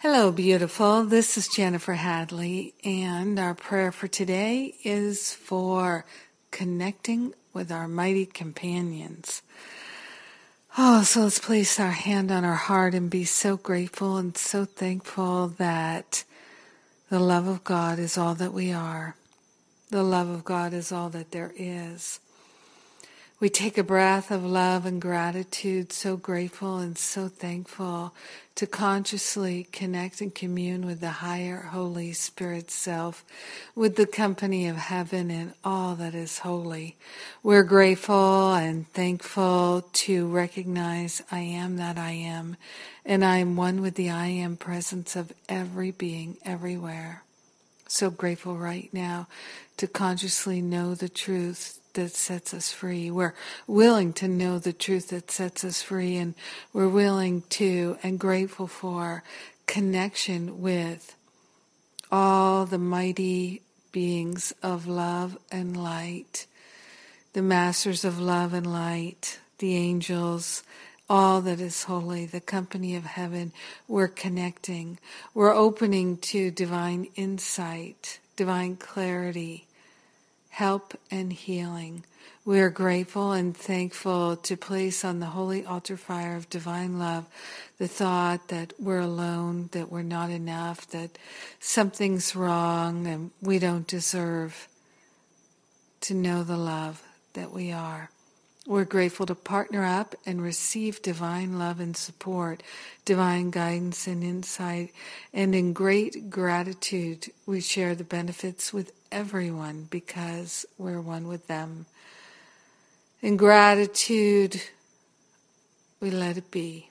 Hello, beautiful. This is Jennifer Hadley, and our prayer for today is for connecting with our mighty companions. Oh, so let's place our hand on our heart and be so grateful and so thankful that the love of God is all that we are. The love of God is all that there is. We take a breath of love and gratitude, so grateful and so thankful to consciously connect and commune with the higher Holy Spirit self, with the company of heaven and all that is holy. We're grateful and thankful to recognize I am that I am, and I am one with the I am presence of every being everywhere. So grateful right now to consciously know the truth that sets us free. We're willing to know the truth that sets us free, and we're willing to and grateful for connection with all the mighty beings of love and light, the masters of love and light, the angels, all that is holy, the company of heaven. We're connecting. We're opening to divine insight, divine clarity help and healing. We are grateful and thankful to place on the holy altar fire of divine love the thought that we're alone, that we're not enough, that something's wrong and we don't deserve to know the love that we are. We're grateful to partner up and receive divine love and support, divine guidance and insight. And in great gratitude, we share the benefits with everyone because we're one with them. In gratitude, we let it be.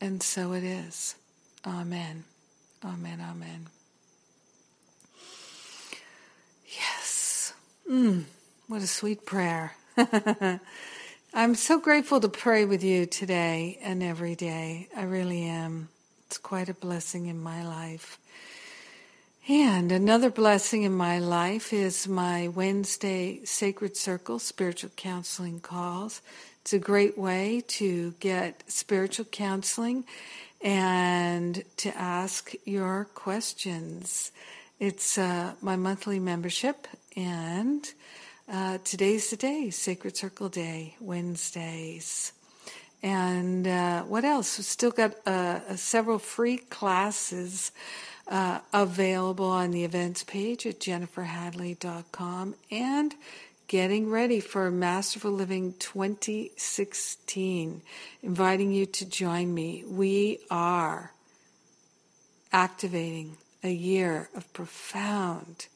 And so it is. Amen. Amen. Amen. Yes. Mm, what a sweet prayer. I'm so grateful to pray with you today and every day. I really am. It's quite a blessing in my life. And another blessing in my life is my Wednesday Sacred Circle spiritual counseling calls. It's a great way to get spiritual counseling and to ask your questions. It's uh, my monthly membership, and uh, today's the day, Sacred Circle Day, Wednesdays. And uh, what else? We've still got uh, several free classes uh, available on the events page at jenniferhadley.com and getting ready for Masterful Living 2016. Inviting you to join me. We are activating a year of profound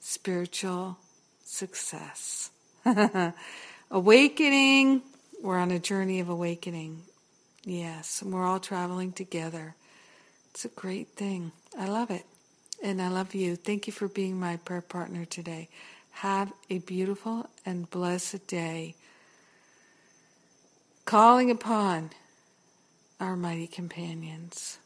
spiritual success. awakening. We're on a journey of awakening. Yes, and we're all traveling together. It's a great thing. I love it. And I love you. Thank you for being my prayer partner today. Have a beautiful and blessed day. Calling upon our mighty companions.